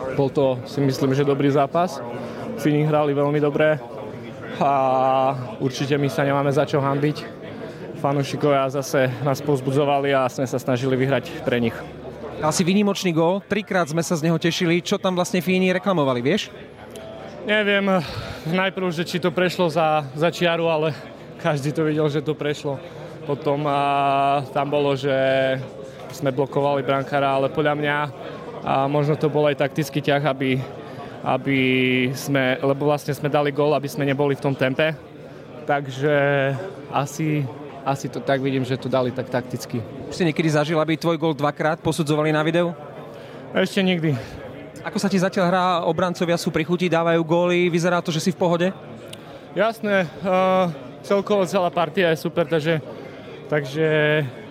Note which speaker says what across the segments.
Speaker 1: Bol to si myslím, že dobrý zápas. Fíni hrali veľmi dobre a určite my sa nemáme za čo hambiť. Fanúšikovia zase nás pozbudzovali a sme sa snažili vyhrať pre nich.
Speaker 2: Asi výnimočný gól, trikrát sme sa z neho tešili. Čo tam vlastne Fíni reklamovali, vieš?
Speaker 1: Neviem najprv, že či to prešlo za, za čiaru, ale každý to videl, že to prešlo. Potom a, tam bolo, že sme blokovali brankára, ale podľa mňa a možno to bol aj taktický ťah, aby, aby sme, lebo vlastne sme dali gól, aby sme neboli v tom tempe. Takže asi, asi to tak vidím, že to dali tak takticky.
Speaker 2: Už si niekedy zažil, aby tvoj gól dvakrát posudzovali na videu?
Speaker 1: Ešte nikdy.
Speaker 2: Ako sa ti zatiaľ hrá, obrancovia sú pri chuti, dávajú góly, vyzerá to, že si v pohode?
Speaker 1: Jasné, uh, celkovo celá partia je super, takže, takže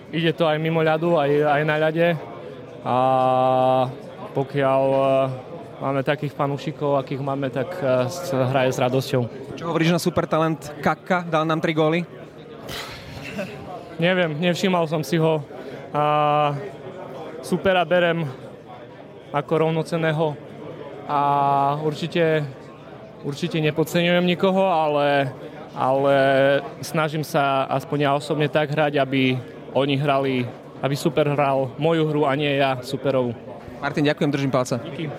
Speaker 1: ide to aj mimo ľadu, aj, aj na ľade a pokiaľ uh, máme takých fanúšikov, akých máme, tak uh, hraje s radosťou.
Speaker 2: Čo hovoríš na supertalent Kaka? Dal nám tri góly?
Speaker 1: Neviem, nevšímal som si ho. A supera berem ako rovnoceného a určite, určite nepodceňujem nikoho, ale, ale snažím sa aspoň ja osobne tak hrať, aby oni hrali, aby super hral moju hru a nie ja superovú.
Speaker 2: Martin, ďakujem, držím palca.
Speaker 1: Díky.